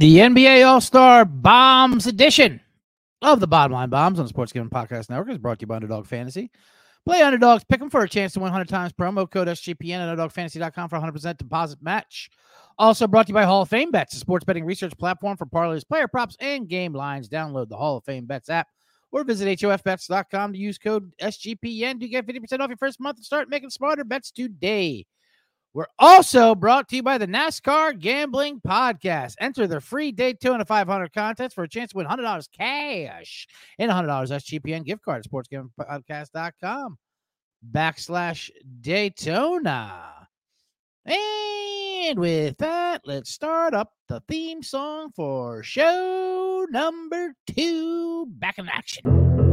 The NBA All Star Bombs edition of the Bottom Line Bombs on the Sports Gambling Podcast Network is brought to you by Underdog Fantasy. Play underdogs, pick them for a chance to win 100 times. Promo code SGPN at underdogfantasy.com for 100% deposit match. Also brought to you by Hall of Fame Bets, a sports betting research platform for parlays, player props, and game lines. Download the Hall of Fame Bets app or visit HOFBets.com to use code SGPN to get 50% off your first month and start making smarter bets today. We're also brought to you by the NASCAR Gambling Podcast. Enter the free Daytona 500 contest for a chance to win $100 cash and $100 SGPN gift card at sportsgamblingpodcast.com backslash Daytona. And with that, let's start up the theme song for show number two. Back in action.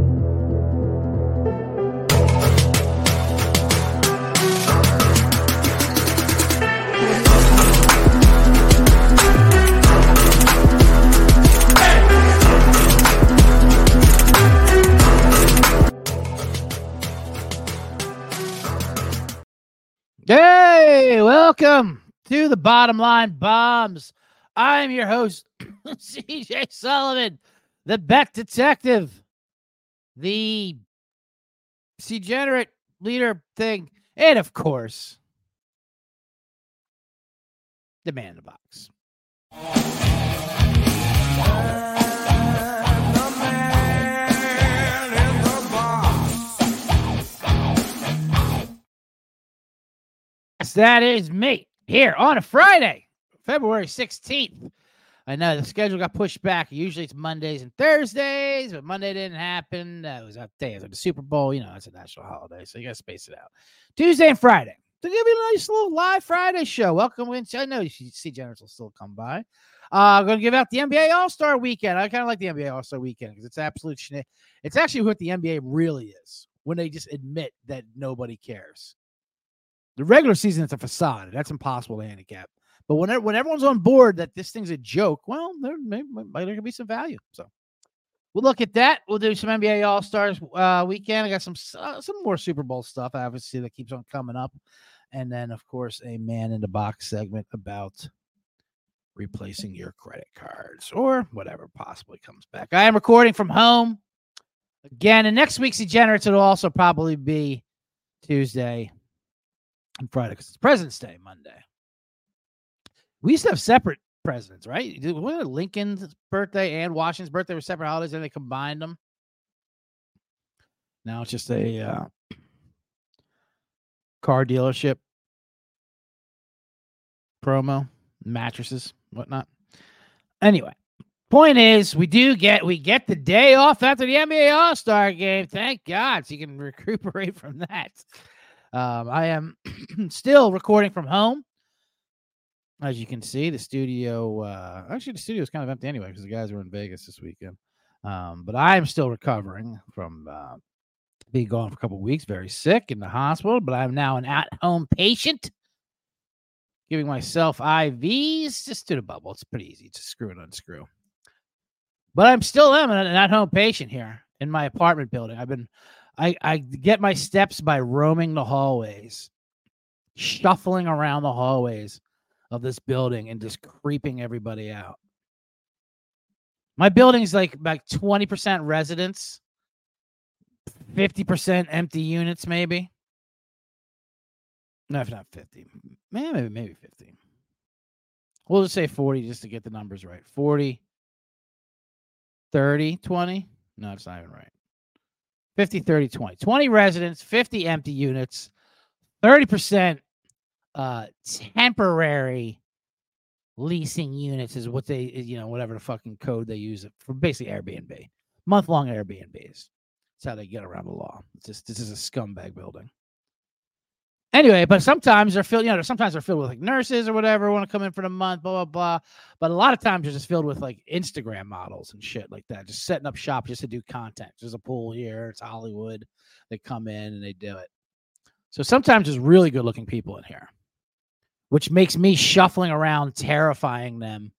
Hey, welcome to the Bottom Line Bombs. I'm your host, CJ Sullivan, the bet detective, the degenerate leader thing, and of course, the man in the box. Yes, that is me here on a Friday, February 16th. I know the schedule got pushed back. Usually it's Mondays and Thursdays, but Monday didn't happen. That was a day of the Super Bowl. You know, it's a national holiday, so you got to space it out. Tuesday and Friday. To give you a nice little live Friday show. Welcome in. I know you see Generals will still come by. Uh, going to give out the NBA All Star Weekend. I kind of like the NBA All Star Weekend because it's absolute. It's actually what the NBA really is when they just admit that nobody cares. The regular season, it's a facade. That's impossible to handicap. But when, when everyone's on board that this thing's a joke, well, there, may, there could be some value. So we'll look at that. We'll do some NBA All Stars uh, weekend. I got some uh, some more Super Bowl stuff, obviously, that keeps on coming up. And then, of course, a man in the box segment about replacing your credit cards or whatever possibly comes back. I am recording from home again. And next week's Degenerates, it'll also probably be Tuesday and Friday because it's President's Day Monday. We used to have separate presidents, right? Lincoln's birthday and Washington's birthday were separate holidays, and they combined them. Now it's just a uh, car dealership promo, mattresses, whatnot. Anyway, point is, we do get we get the day off after the NBA All Star game. Thank God, so you can recuperate from that. Um, I am still recording from home. As you can see, the studio, uh, actually, the studio is kind of empty anyway because the guys were in Vegas this weekend. Um, but I am still recovering from uh, being gone for a couple weeks, very sick in the hospital. But I'm now an at home patient, giving myself IVs just to the bubble. It's pretty easy to screw and unscrew. But I'm still am an at home patient here in my apartment building. I've been I, I get my steps by roaming the hallways, shuffling around the hallways of this building and just creeping everybody out. My building's like like 20% residents, 50% empty units, maybe. No, if not 50. Maybe maybe 50. We'll just say 40 just to get the numbers right. 40, 30, 20. No, it's not even right. 50, 30, 20. 20 residents, 50 empty units, 30% uh, temporary leasing units is what they, you know, whatever the fucking code they use for basically Airbnb. Month long Airbnbs. That's how they get around the law. It's just, this is a scumbag building. Anyway, but sometimes they're filled, you know, sometimes they're filled with like nurses or whatever want to come in for the month, blah, blah, blah. But a lot of times they're just filled with like Instagram models and shit like that, just setting up shop just to do content. There's a pool here, it's Hollywood. They come in and they do it. So sometimes there's really good looking people in here, which makes me shuffling around, terrifying them,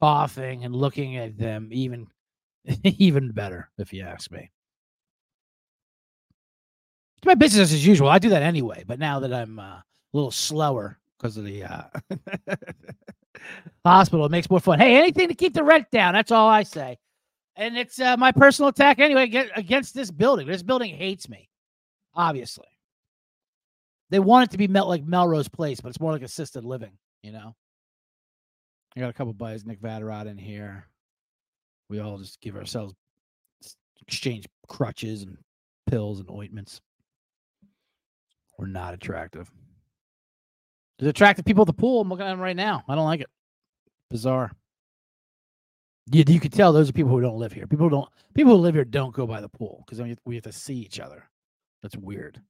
coughing and looking at them even, even better, if you ask me my business as usual. I do that anyway, but now that I'm uh, a little slower because of the uh, Hospital it makes more fun. Hey, anything to keep the rent down. That's all I say. And it's uh, my personal attack anyway against this building. This building hates me, obviously. They want it to be melt like Melrose Place, but it's more like assisted living, you know. I got a couple buddies, Nick Vatterott in here. We all just give ourselves exchange crutches and pills and ointments. We're not attractive. There's attractive people at the pool. I'm looking at them right now. I don't like it. Bizarre. You, you could tell those are people who don't live here. People don't people who live here don't go by the pool because we have to see each other. That's weird.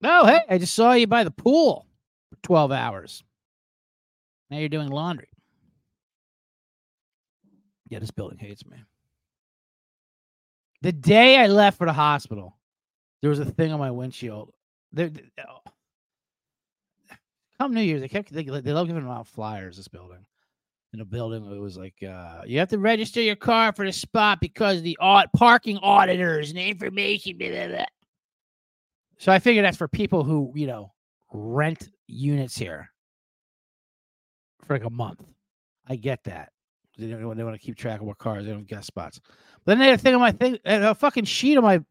No, hey, I just saw you by the pool for 12 hours. Now you're doing laundry. Yeah, this building hates me. The day I left for the hospital, there was a thing on my windshield. Oh. Come New Year's, they kept they, they love giving them out flyers. This building, in a building, it was like uh, you have to register your car for the spot because the aud- parking auditors and information. Blah, blah, blah. So I figure that's for people who you know rent units here for like a month. I get that. They they want to keep track of what cars they don't guest spots. But then they had a thing on my thing, a fucking sheet on my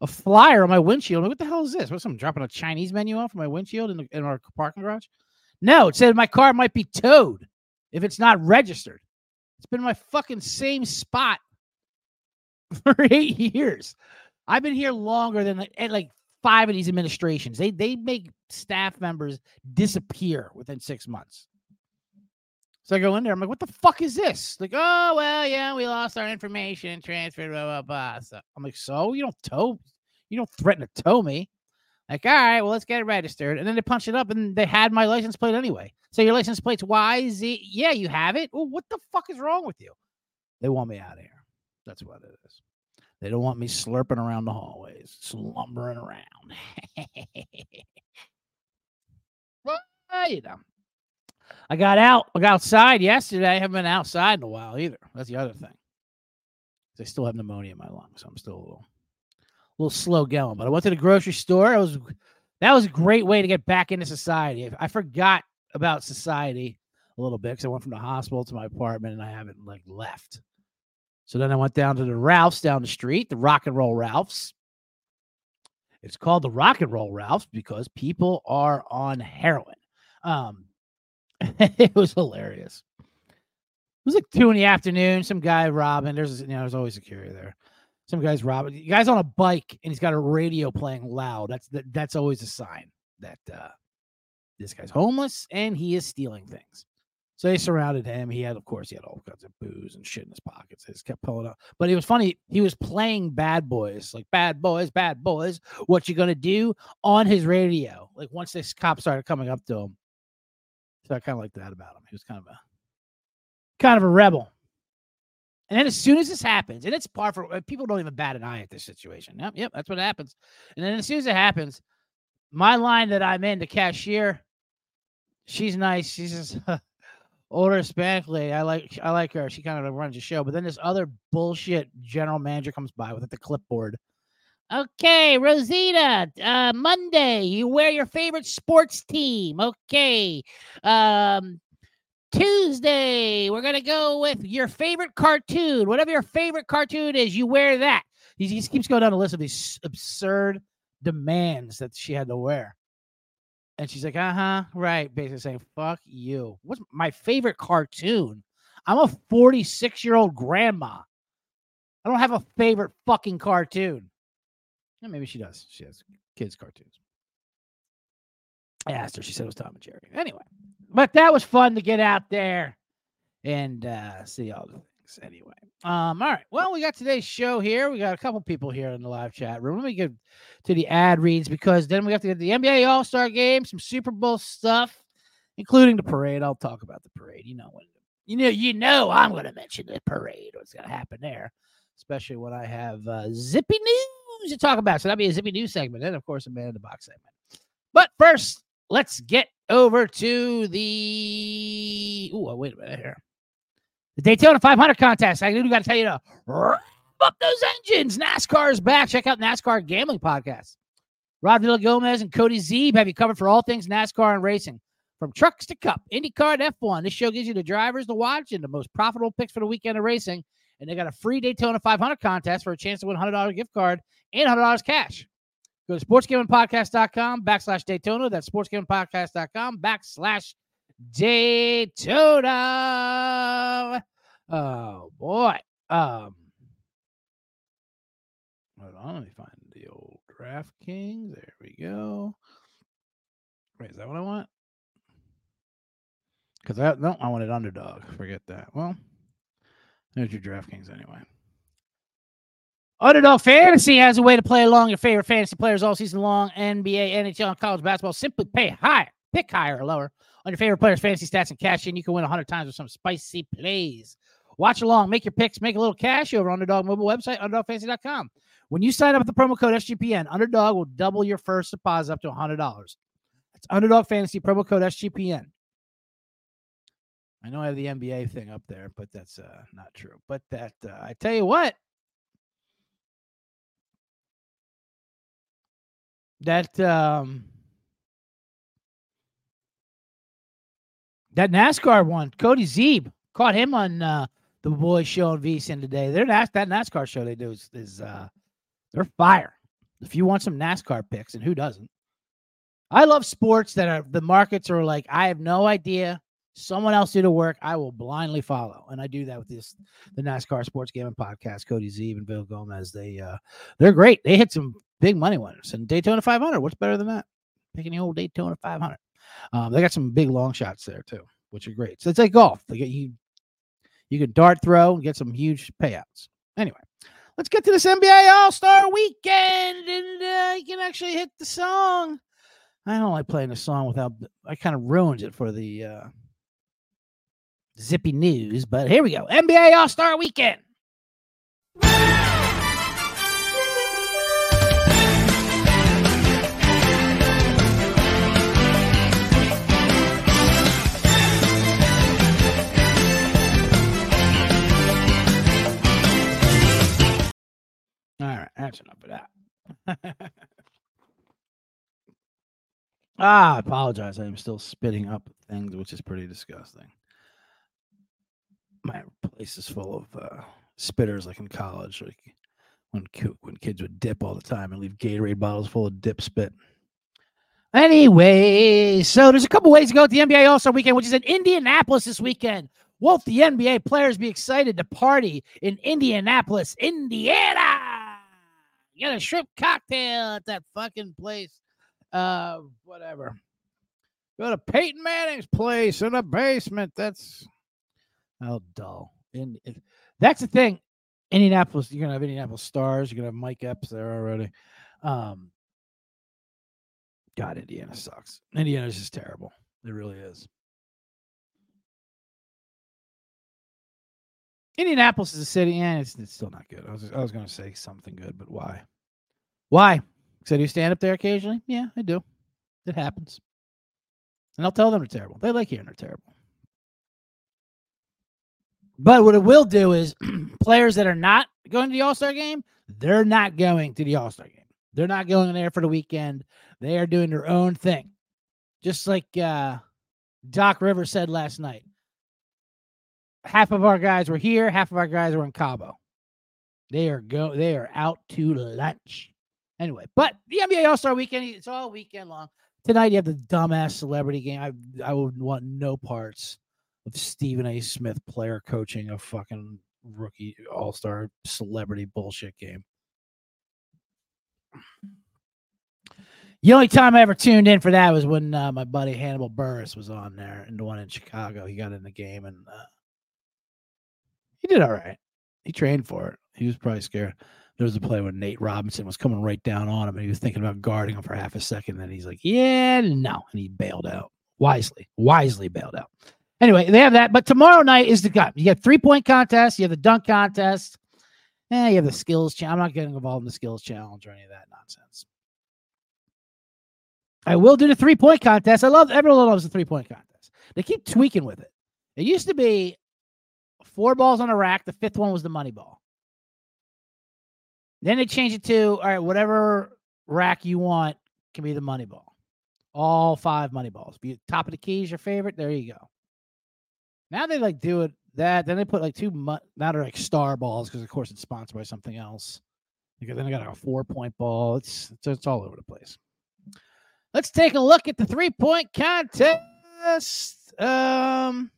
a flyer on my windshield. Like, what the hell is this? What's some dropping a Chinese menu off of my windshield in, the, in our parking garage? No, it said my car might be towed if it's not registered. It's been my fucking same spot for eight years. I've been here longer than like, like five of these administrations. They they make staff members disappear within six months. So I go in there. I'm like, what the fuck is this? Like, oh well, yeah, we lost our information, transferred, blah blah blah. So I'm like, so you don't tow, you don't threaten to tow me. Like, all right, well, let's get it registered. And then they punch it up, and they had my license plate anyway. So your license plate's YZ. Yeah, you have it. Well, what the fuck is wrong with you? They want me out of here. That's what it is. They don't want me slurping around the hallways, slumbering around. well, you know. I got out, I got outside yesterday. I haven't been outside in a while either. That's the other thing. I still have pneumonia in my lungs, so I'm still a little, a little slow going. But I went to the grocery store. It was that was a great way to get back into society. I forgot about society a little bit because I went from the hospital to my apartment and I haven't like left. So then I went down to the Ralphs down the street, the Rock and Roll Ralphs. It's called the Rock and Roll Ralphs because people are on heroin. Um, it was hilarious. It was like two in the afternoon. Some guy robbing. There's you know, there's always security there. Some guy's robbing. The guy's on a bike and he's got a radio playing loud. That's that, that's always a sign that uh, this guy's homeless and he is stealing things. So they surrounded him. He had, of course, he had all kinds of booze and shit in his pockets. He just kept pulling up. But it was funny. He was playing Bad Boys, like Bad Boys, Bad Boys. What you gonna do on his radio? Like once this cop started coming up to him, so I kind of like that about him. He was kind of a kind of a rebel. And then as soon as this happens, and it's par for people don't even bat an eye at this situation. Yep, yep, that's what happens. And then as soon as it happens, my line that I'm in, the cashier, she's nice. She's just older Hispanic lady. I like I like her. She kind of runs the show. But then this other bullshit general manager comes by with the clipboard. Okay, Rosita, uh, Monday, you wear your favorite sports team. Okay. Um, Tuesday, we're going to go with your favorite cartoon. Whatever your favorite cartoon is, you wear that. He, keeps going down the list of these absurd demands that she had to wear. And she's like, uh huh, right. Basically saying, fuck you. What's my favorite cartoon? I'm a 46 year old grandma. I don't have a favorite fucking cartoon. Yeah, maybe she does. She has kids' cartoons. I asked her. She said it was Tom and Jerry. Anyway, but that was fun to get out there and uh, see all the things. Anyway, um, all right. Well, we got today's show here. We got a couple people here in the live chat room. Let me get to the ad reads because then we have to get the NBA All Star Game, some Super Bowl stuff, including the parade. I'll talk about the parade. You know when you know you know I'm going to mention the parade. What's going to happen there, especially when I have uh, zippy news news to talk about. So that'd be a zippy news segment, and of course, a man in the box segment. But first, let's get over to the. Oh, wait a minute here. The Daytona 500 contest. I do got to tell you to rev up those engines. NASCAR is back. Check out NASCAR Gambling Podcast. Rod Villagomez and Cody Zeeb have you covered for all things NASCAR and racing. From trucks to cup, IndyCar and F1. This show gives you the drivers to watch and the most profitable picks for the weekend of racing. And they got a free Daytona 500 contest for a chance to win a $100 gift card and $100 cash. Go to sportsgamblingpodcast.com backslash Daytona. That's sportsgamblingpodcast.com backslash Daytona. Oh, boy. Um, hold on. Let me find the old DraftKings. There we go. Wait, is that what I want? Because I no, I wanted underdog. Forget that. Well, there's your DraftKings anyway. Underdog Fantasy has a way to play along your favorite fantasy players all season long. NBA, NHL, and college basketball. Simply pay higher, pick higher or lower on your favorite players' fantasy stats and cash in. You can win 100 times with some spicy plays. Watch along, make your picks, make a little cash over Underdog mobile website, underdogfantasy.com. When you sign up with the promo code SGPN, Underdog will double your first deposit up to $100. That's Underdog Fantasy promo code SGPN. I know I have the NBA thing up there, but that's uh, not true. But that uh, I tell you what, that um, that NASCAR one, Cody Zeeb caught him on uh, the boys show on VSIN today. They're that that NASCAR show they do is, is uh, they're fire. If you want some NASCAR picks, and who doesn't? I love sports that are the markets are like I have no idea someone else do the work, I will blindly follow. And I do that with this the NASCAR Sports Gaming Podcast. Cody Zeeb and Bill Gomez. They uh they're great. They hit some big money winners. And Daytona 500. What's better than that? Picking the old Daytona 500. Um, they got some big long shots there too, which are great. So it's like golf. They get you you can dart throw and get some huge payouts. Anyway, let's get to this NBA All Star Weekend, and uh, you can actually hit the song. I don't like playing the song without. I kind of ruins it for the uh, zippy news, but here we go. NBA All Star Weekend. All right, that's enough of that. ah, I apologize. I am still spitting up things, which is pretty disgusting my place is full of uh, spitters like in college, like when when kids would dip all the time and leave Gatorade bottles full of dip spit. Anyway, so there's a couple ways to go at the NBA All Star Weekend, which is in Indianapolis this weekend. Won't the NBA players be excited to party in Indianapolis, Indiana? Get a shrimp cocktail at that fucking place. Uh, whatever. Go to Peyton Manning's place in the basement. That's how dull. And that's the thing. Indianapolis, you're gonna have Indianapolis stars. You're gonna have Mike Epps there already. Um, God, Indiana sucks. Indiana's just terrible. It really is. Indianapolis is a city, and it's, it's still not good. I was I was gonna say something good, but why? Why? So do you stand up there occasionally? Yeah, I do. It happens. And I'll tell them they're terrible. They like hearing they're terrible. But what it will do is players that are not going to the All Star game, they're not going to the All Star game. They're not going there for the weekend. They are doing their own thing. Just like uh, Doc Rivers said last night. Half of our guys were here, half of our guys were in Cabo. They are go they are out to lunch. Anyway, but the NBA All Star weekend, it's all weekend long. Tonight you have the dumbass celebrity game. I I would want no parts of Stephen A. Smith player coaching a fucking rookie all star celebrity bullshit game. The only time I ever tuned in for that was when uh, my buddy Hannibal Buress was on there and the one in Chicago. He got in the game and uh, he did all right. He trained for it. He was probably scared. There was a play when Nate Robinson was coming right down on him and he was thinking about guarding him for half a second. Then he's like, yeah, no. And he bailed out wisely, wisely bailed out. Anyway, they have that. But tomorrow night is the gun. You have three point contest. You have the dunk contest. Yeah, you have the skills. challenge. I'm not getting involved in the skills challenge or any of that nonsense. I will do the three point contest. I love everyone loves the three point contest. They keep tweaking with it. It used to be four balls on a rack. The fifth one was the money ball. Then they changed it to all right, whatever rack you want can be the money ball. All five money balls. Be top of the key is your favorite. There you go. Now they like do it that. Then they put like two. Mu- now they're like star balls because of course it's sponsored by something else. Because then they got a four point ball. It's, it's it's all over the place. Let's take a look at the three point contest. Um,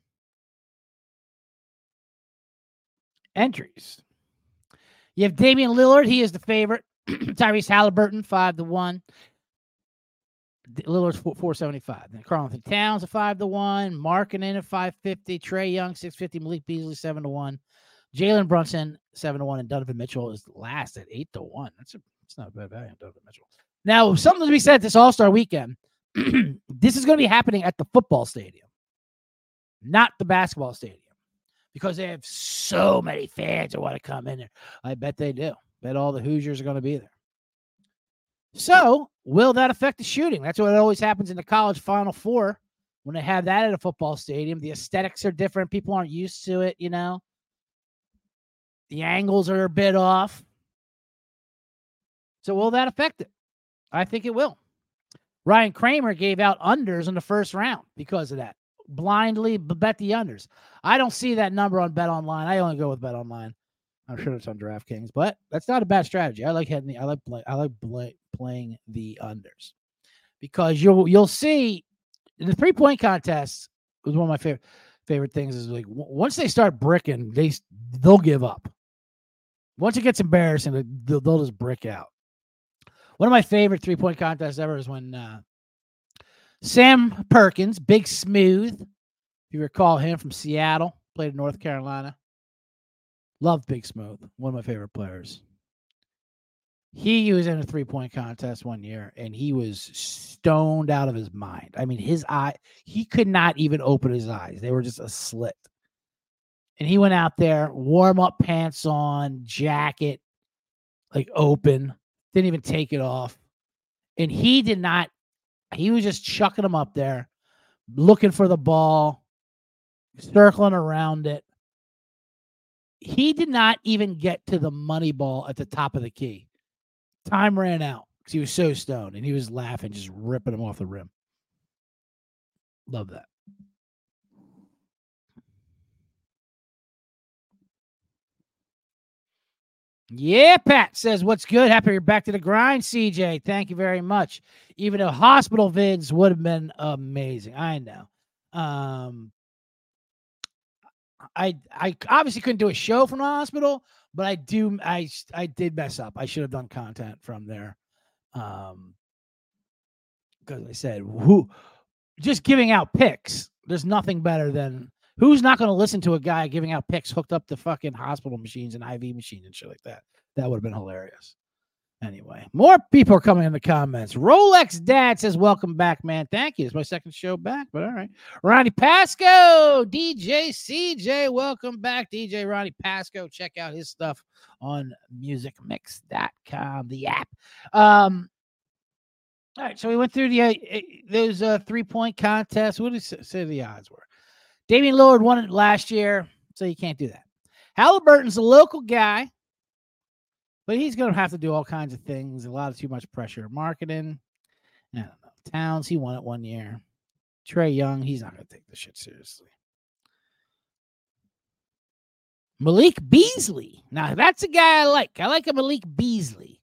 entries. You have Damian Lillard. He is the favorite. Tyrese Halliburton, five to one. Lillard's four seventy five. Then Karl-Anthony Towns a five to one. Markkanen at five fifty. Trae Young six fifty. Malik Beasley seven to one. Jalen Brunson seven to one, and Donovan Mitchell is last at eight to one. That's a that's not a bad value on Donovan Mitchell. Now something to be said this All Star weekend. this is going to be happening at the football stadium, not the basketball stadium, because they have so many fans that want to come in there. I bet they do. Bet all the Hoosiers are going to be there. So, will that affect the shooting? That's what always happens in the college Final Four when they have that at a football stadium. The aesthetics are different. People aren't used to it, you know. The angles are a bit off. So, will that affect it? I think it will. Ryan Kramer gave out unders in the first round because of that. Blindly bet the unders. I don't see that number on Bet Online. I only go with Bet Online. I'm sure it's on DraftKings, but that's not a bad strategy. I like heading. I like play, I like play, playing the unders because you'll you'll see in the three point contest was one of my favorite favorite things is like once they start bricking, they they'll give up. Once it gets embarrassing, they'll, they'll just brick out. One of my favorite three point contests ever is when uh, Sam Perkins, Big Smooth, if you recall him from Seattle, played in North Carolina. Love Big Smooth, one of my favorite players. He was in a three point contest one year and he was stoned out of his mind. I mean, his eye, he could not even open his eyes, they were just a slit. And he went out there, warm up pants on, jacket like open, didn't even take it off. And he did not, he was just chucking them up there, looking for the ball, circling around it he did not even get to the money ball at the top of the key. Time ran out because he was so stoned and he was laughing, just ripping him off the rim. Love that. Yeah, Pat says, What's good? Happy you're back to the grind, CJ. Thank you very much. Even though hospital vids would have been amazing. I know. Um, I I obviously couldn't do a show from the hospital, but I do I I did mess up. I should have done content from there. Um because I said who just giving out picks. There's nothing better than who's not going to listen to a guy giving out picks hooked up to fucking hospital machines and IV machines and shit like that. That would have been hilarious. Anyway, more people are coming in the comments. Rolex Dad says, Welcome back, man. Thank you. It's my second show back, but all right. Ronnie Pasco, DJ CJ, welcome back. DJ Ronnie Pasco. Check out his stuff on musicmix.com, the app. Um, all right, so we went through the uh, those uh, three point contests. What did you say the odds were? Damian Lillard won it last year, so you can't do that. Halliburton's a local guy. But he's going to have to do all kinds of things. A lot of too much pressure. Marketing. I don't know. Towns, he won it one year. Trae Young, he's not going to take this shit seriously. Malik Beasley. Now, that's a guy I like. I like a Malik Beasley.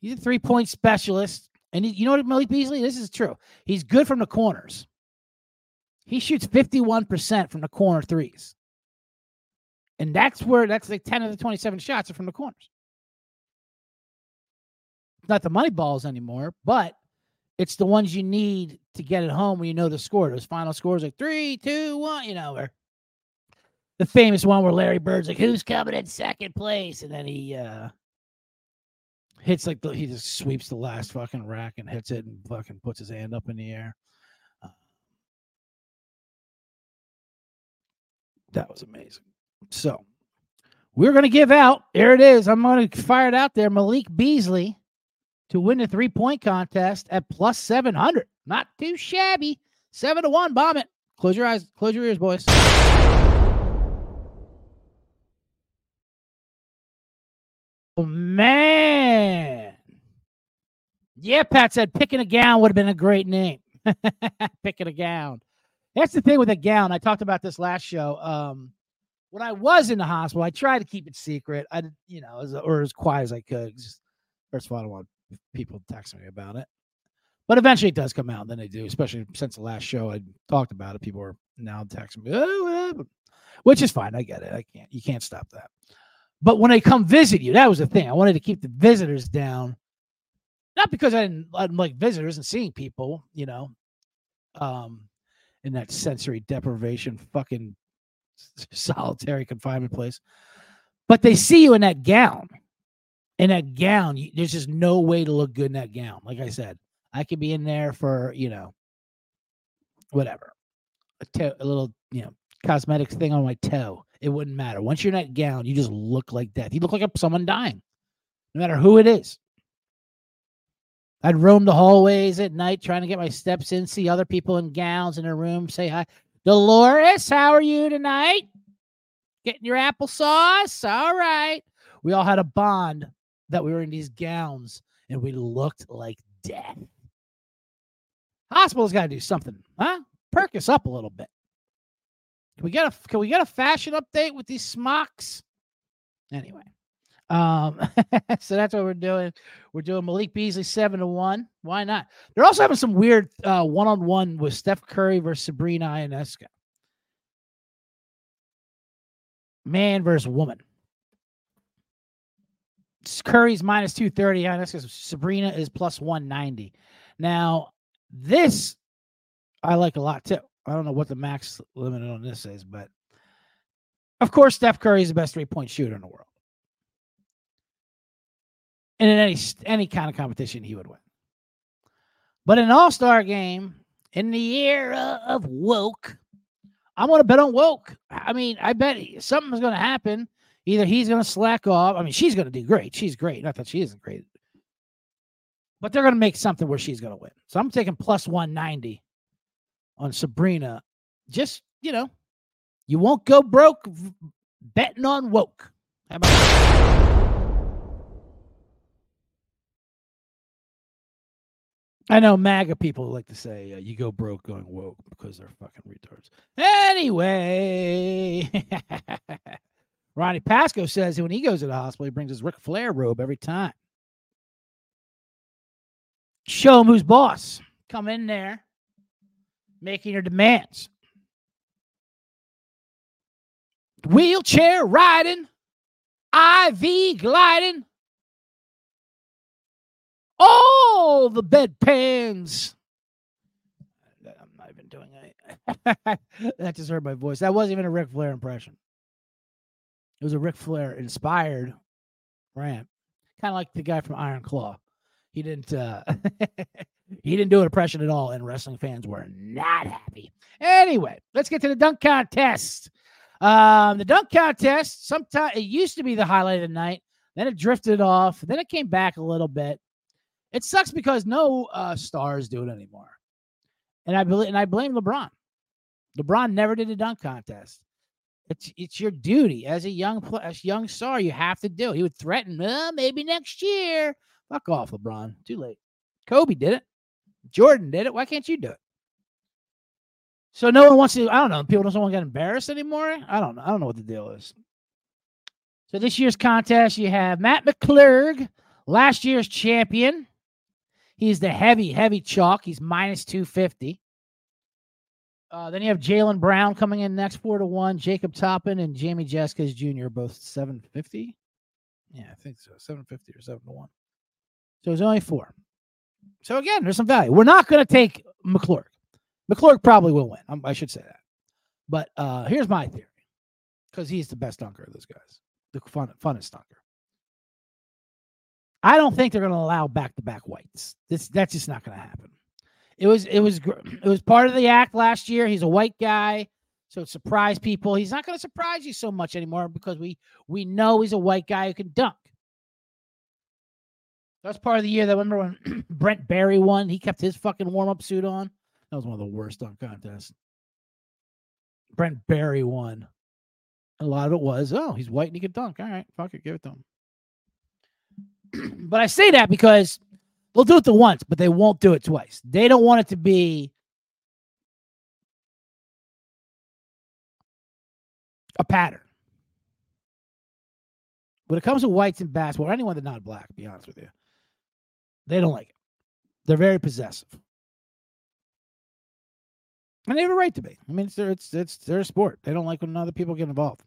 He's a three point specialist. And he, you know what, Malik Beasley? This is true. He's good from the corners. He shoots 51% from the corner threes. And that's where that's like 10 of the 27 shots are from the corners not the money balls anymore, but it's the ones you need to get it home when you know the score. Those final scores like three, two, one, you know, or the famous one where Larry Bird's like, who's coming in second place? And then he uh hits like the, he just sweeps the last fucking rack and hits it and fucking puts his hand up in the air. Uh, that was amazing. So we're gonna give out. Here it is. I'm gonna fire it out there. Malik Beasley to win the three point contest at plus 700. Not too shabby. Seven to one. Bomb it. Close your eyes. Close your ears, boys. Oh, man. Yeah, Pat said picking a gown would have been a great name. picking a gown. That's the thing with a gown. I talked about this last show. Um, when I was in the hospital, I tried to keep it secret. I, you know, as, or as quiet as I could. Just, first of all, I don't want people text me about it. But eventually it does come out, and then they do, especially since the last show I talked about it. People are now texting me, oh, which is fine. I get it. I can't, you can't stop that. But when they come visit you, that was the thing. I wanted to keep the visitors down. Not because I didn't, I didn't like visitors and seeing people, you know, um, in that sensory deprivation, fucking solitary confinement place. But they see you in that gown. In that gown, there's just no way to look good in that gown. Like I said, I could be in there for, you know, whatever. A, toe, a little, you know, cosmetics thing on my toe. It wouldn't matter. Once you're in that gown, you just look like death. You look like someone dying, no matter who it is. I'd roam the hallways at night trying to get my steps in, see other people in gowns in their room, say hi. Dolores, how are you tonight? Getting your applesauce? All right. We all had a bond that we were in these gowns and we looked like death. Hospital's got to do something, huh? Perk us up a little bit. Can we get a can we get a fashion update with these smocks? Anyway, um, so that's what we're doing. We're doing Malik Beasley seven to one. Why not? They're also having some weird one on one with Steph Curry versus Sabrina Ionescu. Man versus woman. Curry's minus 230. Ionescu Sabrina is plus 190. Now, this I like a lot too. I don't know what the max limit on this is, but of course, Steph Curry is the best three point shooter in the world. And in any any kind of competition, he would win. But in an All Star game in the era of woke, I'm going to bet on woke. I mean, I bet something's going to happen. Either he's going to slack off. I mean, she's going to do great. She's great. Not that she isn't great, but they're going to make something where she's going to win. So I'm taking plus 190 on Sabrina. Just, you know, you won't go broke betting on woke. How about? I know MAGA people like to say uh, you go broke going woke because they're fucking retards. Anyway, Ronnie Pasco says when he goes to the hospital, he brings his Ric Flair robe every time. Show him who's boss. Come in there, making your demands. Wheelchair riding, IV gliding, all the bedpans. I'm not even doing it. that just hurt my voice. That wasn't even a Ric Flair impression. It was a Ric Flair inspired rant, kind of like the guy from Iron Claw. He didn't. uh He didn't do an impression at all, and wrestling fans were not happy. Anyway, let's get to the dunk contest. Um, the dunk contest, sometimes it used to be the highlight of the night, then it drifted off, then it came back a little bit. It sucks because no uh, stars do it anymore, and I believe and I blame LeBron. LeBron never did a dunk contest. It's it's your duty as a young as young star. You have to do. It. He would threaten, well, maybe next year. Fuck off, LeBron. Too late. Kobe did it. Jordan did it. Why can't you do it? So no one wants to. I don't know. People don't want to get embarrassed anymore. I don't know. I don't know what the deal is. So this year's contest, you have Mac McClung, last year's champion. He's the heavy, heavy chalk. He's minus 250. Uh, then you have Jaylen Brown coming in next, four to one. Jacob Toppin and Jamie Jaquez Jr. both 750. Yeah, I think so. 750 or 7 to 1. So it's only four. So again, there's some value. We're not going to take McClung. McClung probably will win. I'm, i should say that. But uh, here's my theory, because he's the best dunker of those guys, the fun, funnest dunker. I don't think they're going to allow back-to-back whites. This that's just not going to happen. It was it was it was part of the act last year. He's a white guy, so it surprised people. He's not going to surprise you so much anymore because we we know he's a white guy who can dunk. That's part of the year that remember when Brent Barry won. He kept his fucking warm up suit on. That was one of the worst dunk contests. Brent Barry won. A lot of it was, oh, he's white and he can dunk. All right, fuck it, give it to him. but I say that because They'll do it the once, but they won't do it twice. They don't want it to be a pattern. When it comes to whites in basketball, or anyone that's not black, to be honest with you, they don't like it. They're very possessive. And they have a right to be. I mean, it's their it's it's their sport. They don't like when other people get involved.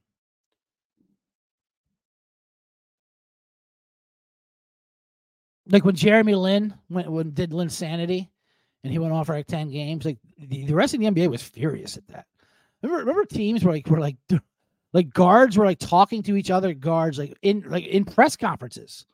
Like when Jeremy Lin went when did Lin Sanity, and he went off for like ten games. Like the, the rest of the NBA was furious at that. Remember, remember teams were like were like like guards were like talking to each other. Guards like in like in press conferences.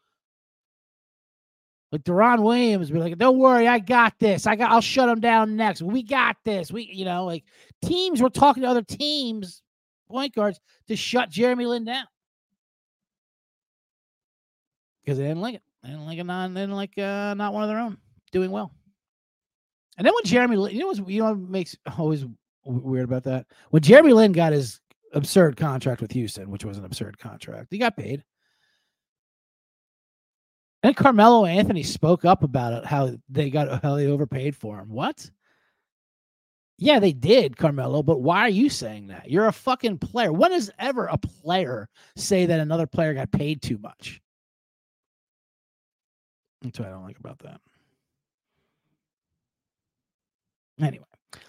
Like Deron Williams be like, "Don't worry, I got this. I got. I'll shut them down next. We got this. We, you know, like teams were talking to other teams, point guards, to shut Jeremy Lin down because they didn't like it. Didn't like a non. and like uh, not one of their own doing well. And then when Jeremy, you know, what you know, what makes always weird about that when Jeremy Lin got his absurd contract with Houston, which was an absurd contract, he got paid. And Carmelo Anthony spoke up about it, how they got how they overpaid for him. What? Yeah, they did, Carmelo, but why are you saying that? You're a fucking player. When does ever a player say that another player got paid too much? That's what I don't like about that. Anyway,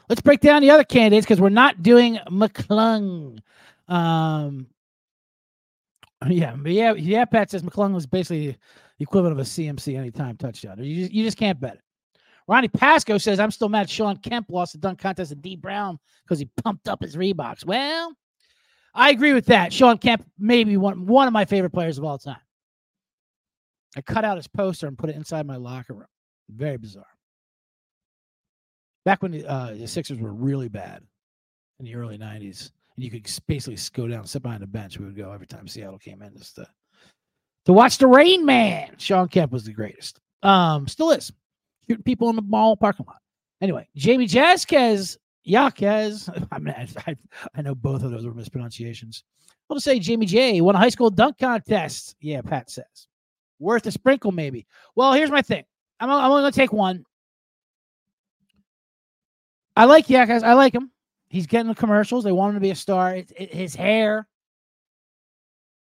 let's break down the other candidates because we're not doing McClung. Um, yeah, yeah, yeah. Pat says McClung was basically the equivalent of a CMC anytime touchdown. You just, you just can't bet it. Ronnie Pasco says, I'm still mad Shawn Kemp lost the dunk contest to Dee Brown because he pumped up his Reeboks. Well, I agree with that. Shawn Kemp may be one, one of my favorite players of all time. I cut out his poster and put it inside my locker room. Very bizarre. Back when the, uh, the Sixers were really bad in the early 90s, and you could basically go down, sit behind the bench. We would go every time Seattle came in just to to watch the Rain Man. Shawn Kemp was the greatest. Um, still is. Shooting people in the mall parking lot. Anyway, Jamie Jaquez, Yaquez. I mean, I, I, know both of those were mispronunciations. I'll just say Jamie J won a high school dunk contest. Yeah, Pat says. Worth a sprinkle, maybe. Well, here's my thing. I'm, I'm only going to take one. I like Yaquez. I like him. He's getting the commercials. They want him to be a star. It, it, his hair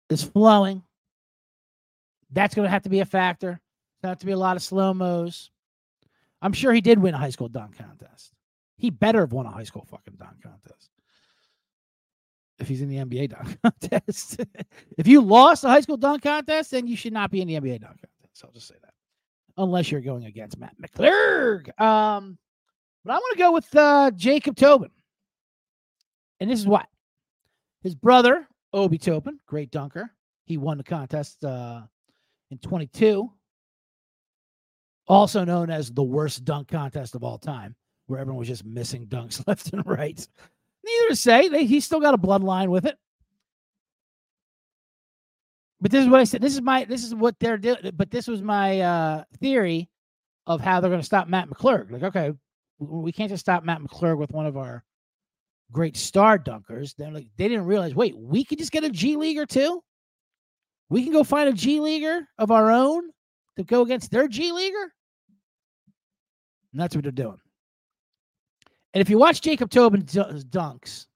is flowing. That's going to have to be a factor. There's have to be a lot of slow mos. I'm sure he did win a high school dunk contest. He better have won a high school fucking dunk contest. If he's in the NBA dunk contest. if you lost a high school dunk contest, then you should not be in the NBA dunk contest. I'll just say that. Unless you're going against Mac McClung. Um, but I want to go with uh, Jacob Toppin. And this is why. His brother, Obi Toppin, great dunker. He won the contest uh, in 22, also known as the worst dunk contest of all time, where everyone was just missing dunks left and right. Neither to say, they, he's still got a bloodline with it. But this is what I said. This is my. This is what they're doing. But this was my uh, theory of how they're going to stop Mac McClung. Like, okay, we can't just stop Mac McClung with one of our great star dunkers. They're like, they didn't realize. Wait, we could just get a G leaguer too. We can go find a G leaguer of our own to go against their G leaguer. And that's what they're doing. And if you watch Jacob Toppin's dunks,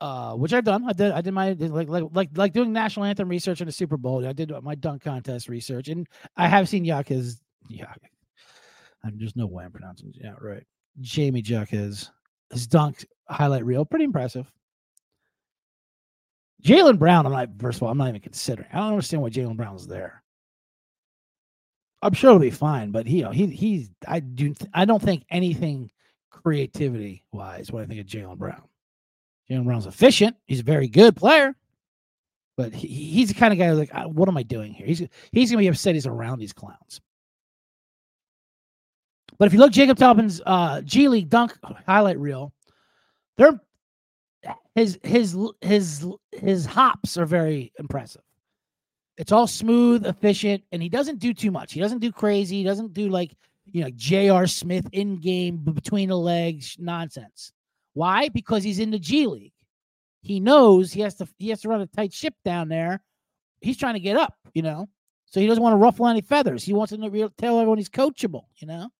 uh, which I've done, I did, I did my like like like like doing national anthem research in the Super Bowl. I did my dunk contest research, and I have seen Yaquez. Yeah, there's no way I'm pronouncing it right. Jamie Jaquez, his dunk highlight reel, pretty impressive. Jaylen Brown, I'm not, first of all, I'm not even considering. I don't understand why Jaylen Brown's there. I'm sure it'll be fine, but he, you know, he, he's, I do, I don't think anything creativity wise when I think of Jaylen Brown. Jaylen Brown's efficient. He's a very good player, but he, he's the kind of guy who's like, what am I doing here? He's, he's to be upset he's around these clowns. But if you look Jacob Toppin's uh, G League dunk highlight reel, they're his his his his hops are very impressive. It's all smooth, efficient, and he doesn't do too much. He doesn't do crazy. He doesn't do like you know J.R. Smith in game between the legs nonsense. Why? Because he's in the G League. He knows he has to he has to run a tight ship down there. He's trying to get up, you know. So he doesn't want to ruffle any feathers. He wants to tell everyone he's coachable, you know?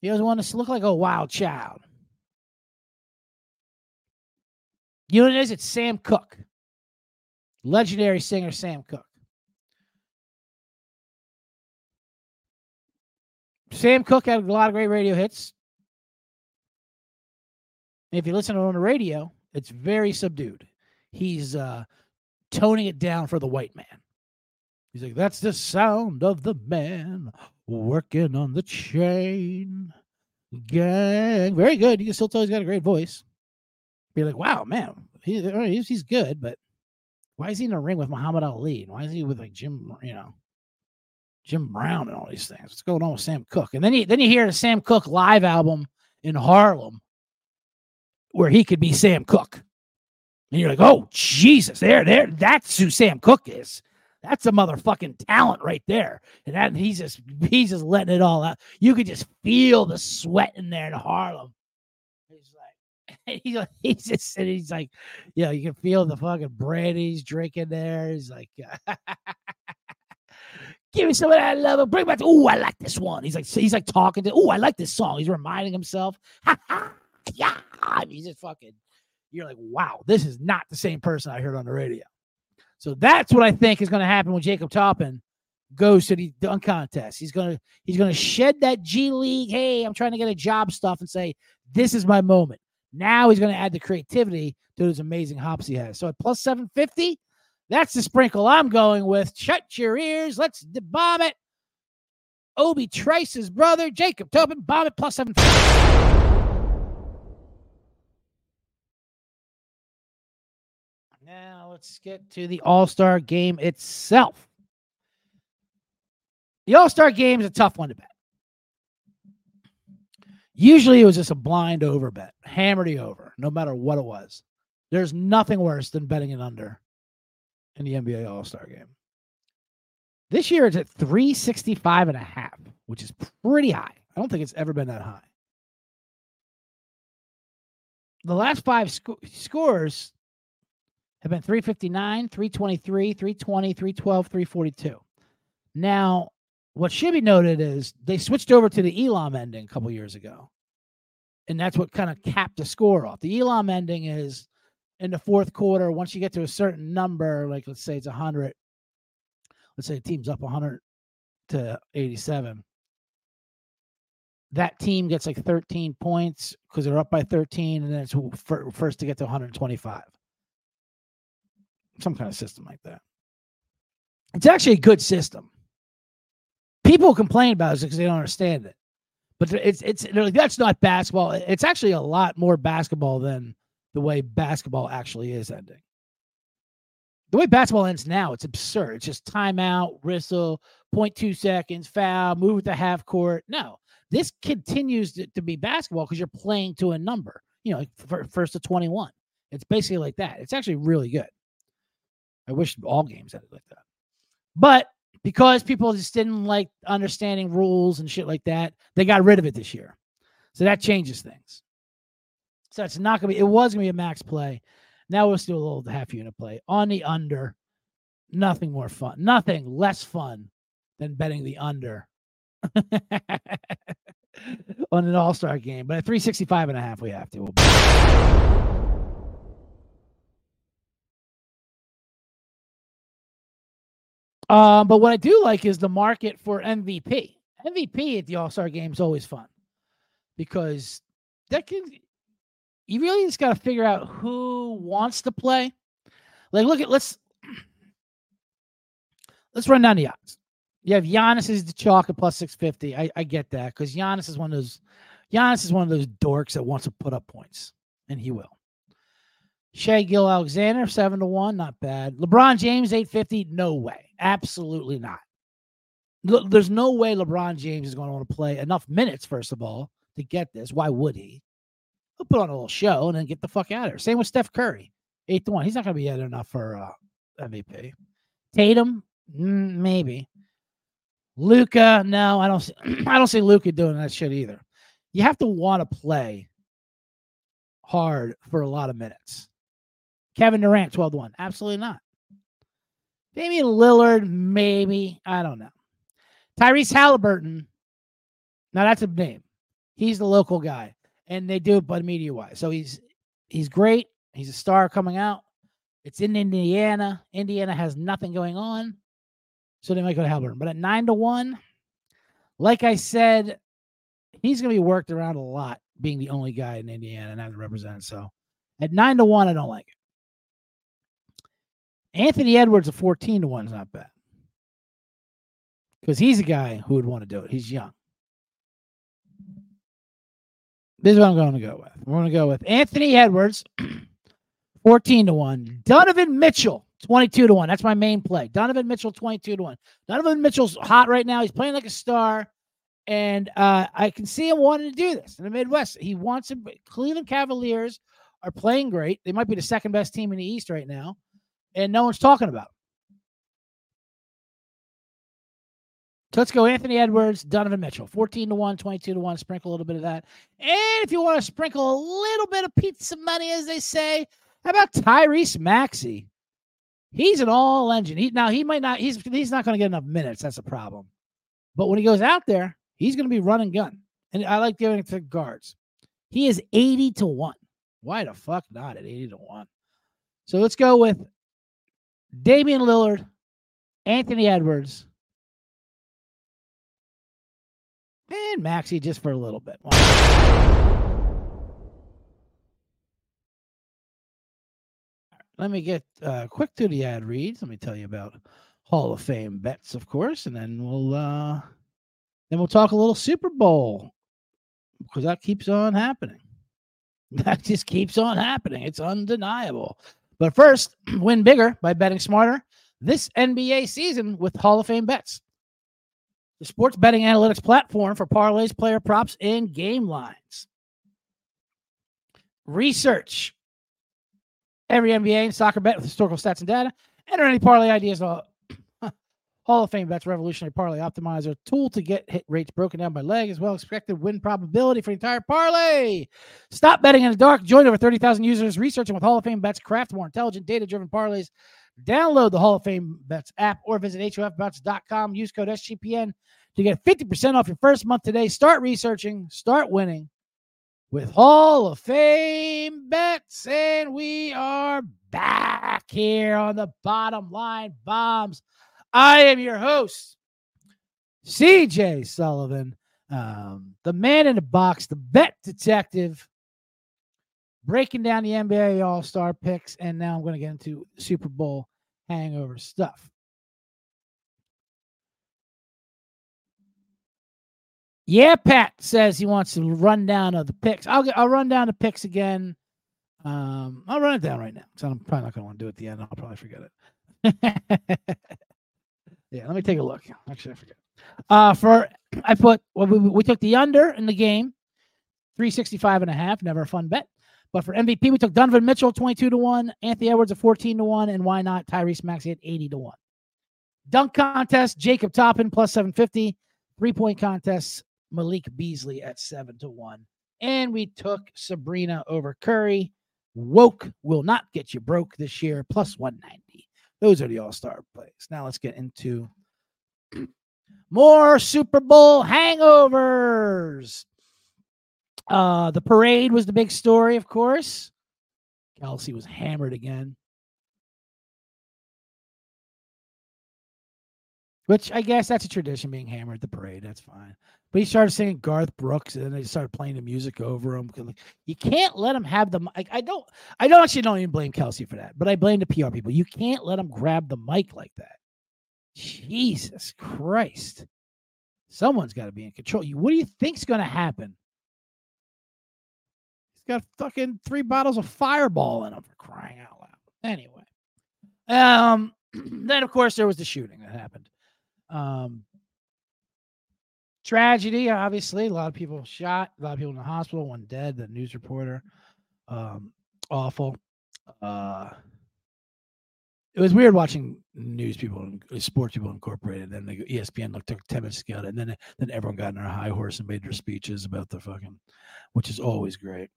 He doesn't want to look like a wild child. You know what it is? It's Sam Cooke, legendary singer Sam Cooke. Sam Cooke had a lot of great radio hits. if you listen on the radio, it's very subdued. He's uh, toning it down for the white man. He's like, that's the sound of the man working on the chain gang. Very good. You can still tell he's got a great voice. Be like, wow, man, he, he's, he's good, but why is he in a ring with Muhammad Ali? And Why is he with like Jim, you know, Jim Brown and all these things? What's going on with Sam Cooke? And then you then you hear the Sam Cooke live album in Harlem where he could be Sam Cooke. And you're like, oh Jesus, there, there, that's who Sam Cooke is. That's a motherfucking talent right there. And that he's just he's just letting it all out. You could just feel the sweat in there in Harlem. He's like he's like, he's just sitting, he's like, you know, you can feel the fucking brandy he's drinking there. He's like Give me some of that love. Bring back. Oh, I like this one. He's like, he's like talking to. Oh, I like this song. He's reminding himself. yeah. He's just fucking. You're like, wow, this is not the same person I heard on the radio. So that's what I think is going to happen when Jacob Toppin goes to the dunk contest. He's gonna he's gonna shed that G League. Hey, I'm trying to get a job stuff and say this is my moment. Now he's gonna add the creativity to those amazing hops he has. So at plus 750, that's the sprinkle I'm going with. Shut your ears. Let's bomb it. Obi Trice's brother, Jacob Toppin, bomb it plus seven. Now let's get to the All Star game itself. The All Star game is a tough one to bet. Usually it was just a blind over bet, hammered the over, no matter what it was. There's nothing worse than betting an under in the NBA All Star game. This year it's at 365 and a half, which is pretty high. I don't think it's ever been that high. The last five sc- scores have been 359, 323, 320, 312, 342. Now, what should be noted is they switched over to the Elam ending a couple years ago. And that's what kind of capped the score off. The Elam ending is in the fourth quarter, once you get to a certain number, like let's say it's 100, let's say the team's up 100 to 87. That team gets like 13 points because they're up by 13, and then it's first to get to 125 some kind of system like that. It's actually a good system. People complain about it because they don't understand it, but it's it's like, that's not basketball. It's actually a lot more basketball than the way basketball actually is ending. The way basketball ends now, it's absurd. It's just timeout, whistle, 0.2 seconds, foul, move to half court. No, this continues to, to be basketball because you're playing to a number, you know, first to 21. It's basically like that. It's actually really good. I wish all games ended like that. But because people just didn't like understanding rules and shit like that, they got rid of it this year. So that changes things. So it's not gonna be. It was gonna be a max play. Now we'll still a little half unit play on the under. Nothing more fun. Nothing less fun than betting the under on an All Star game. But at 365 and a half, we have to. Um, but what I do like is the market for MVP. MVP at the All Star game is always fun because that can you really just got to figure out who wants to play. Like, look at let's let's run down the odds. You have Giannis is the chalk at plus six fifty. I, I get that because Giannis is one of those Giannis is one of those dorks that wants to put up points, and he will. Shai Gilgeous-Alexander seven to one, not bad. LeBron James, 850, no way. Absolutely not. There's no way LeBron James is going to want to play enough minutes, first of all, to get this. Why would he? He'll put on a little show and then get the fuck out of here. Same with Steph Curry, eight to one. He's not going to be at enough for uh, MVP. Tatum, mm, maybe. Luka, no, I don't. See, I don't see Luka doing that shit either. You have to want to play hard for a lot of minutes. Kevin Durant, 12 to 1. Absolutely not. Damian Lillard, maybe. I don't know. Tyrese Halliburton. Now that's a name. He's the local guy, and they do it by media wise. So he's he's great. He's a star coming out. It's in Indiana. Indiana has nothing going on, so they might go to Halliburton. But at nine to one, like I said, he's going to be worked around a lot, being the only guy in Indiana and having to represent. So at nine to one, I don't like it. Anthony Edwards at 14 to 1 is not bad. Because he's a guy who would want to do it. He's young. This is what I'm going to go with. We're going to go with Anthony Edwards, 14 to 1. Donovan Mitchell, 22 to 1. That's my main play. Donovan Mitchell, 22 to 1. Donovan Mitchell's hot right now. He's playing like a star. And uh, I can see him wanting to do this in the Midwest. He wants to. Cleveland Cavaliers are playing great. They might be the second best team in the East right now and no one's talking about. So let's go Anthony Edwards, Donovan Mitchell. 14 to 1, 22 to 1. Sprinkle a little bit of that. And if you want to sprinkle a little bit of pizza money, as they say, how about Tyrese Maxey? He's an all engine. He now he might not, he's he's not going to get enough minutes. That's a problem. But when he goes out there, he's going to be running gun. And I like giving it to guards. He is 80 to 1. Why the fuck not at 80 to 1? So let's go with Damian Lillard, Anthony Edwards, and Maxey just for a little bit. Let me get uh, quick to the ad reads. Let me tell you about Hall of Fame bets, of course, and then we'll uh, then we'll talk a little Super Bowl because that keeps on happening. That just keeps on happening. It's undeniable. But first, win bigger by betting smarter this NBA season with Hall of Fame bets. The sports betting analytics platform for parlays, player props, and game lines. Research every NBA and soccer bet with historical stats and data. Enter any parlay ideas Hall of Fame Bets Revolutionary Parlay Optimizer tool to get hit rates broken down by leg as well as expected win probability for the entire parlay. Stop betting in the dark. Join over 30,000 users researching with Hall of Fame Bets. Craft more intelligent, data driven parlays. Download the Hall of Fame Bets app or visit HOFBets.com. Use code SGPN to get 50% off your first month today. Start researching, start winning with Hall of Fame Bets. And we are back here on the bottom line bombs. I am your host, CJ Sullivan, um, the man in the box, the bet detective, breaking down the NBA All Star picks. And now I'm going to get into Super Bowl hangover stuff. Yeah, Pat says he wants to run down of the picks. I'll get, I'll run down the picks again. Um, I'll run it down right now. So I'm probably not going to want to do it at the end. I'll probably forget it. Yeah, let me take a look. Actually, I forget. Uh, for I put well, we, we took the under in the game, 365 and a half. Never a fun bet. But for MVP, we took Donovan Mitchell 22 to 1, Anthony Edwards at 14 to 1, and why not Tyrese Maxey at 80 to 1. Dunk contest, Jacob Toppin plus 750. Three point contest, Malik Beasley at 7 to 1. And we took Sabrina over Curry. Woke will not get you broke this year, plus 190. Those are the all star plays. Now let's get into more Super Bowl hangovers. Uh, the parade was the big story, of course. Kelce was hammered again. Which I guess that's a tradition being hammered at the parade. That's fine. But he started singing Garth Brooks, and then they started playing the music over him. You can't let him have the. mic. I don't. I don't actually don't even blame Kelce for that, but I blame the PR people. You can't let him grab the mic like that. Jesus Christ! Someone's got to be in control. What do you think's going to happen? Got fucking three bottles of Fireball in them for crying out loud. Anyway, um, then of course there was the shooting that happened. Um, tragedy, obviously. A lot of people shot, a lot of people in the hospital, one dead, the news reporter. Um, awful. Uh, it was weird watching news people and sports people incorporated. Then the ESPN looked took ten minutes to get it, and then then everyone got in their high horse and made their speeches about the fucking, which is always great.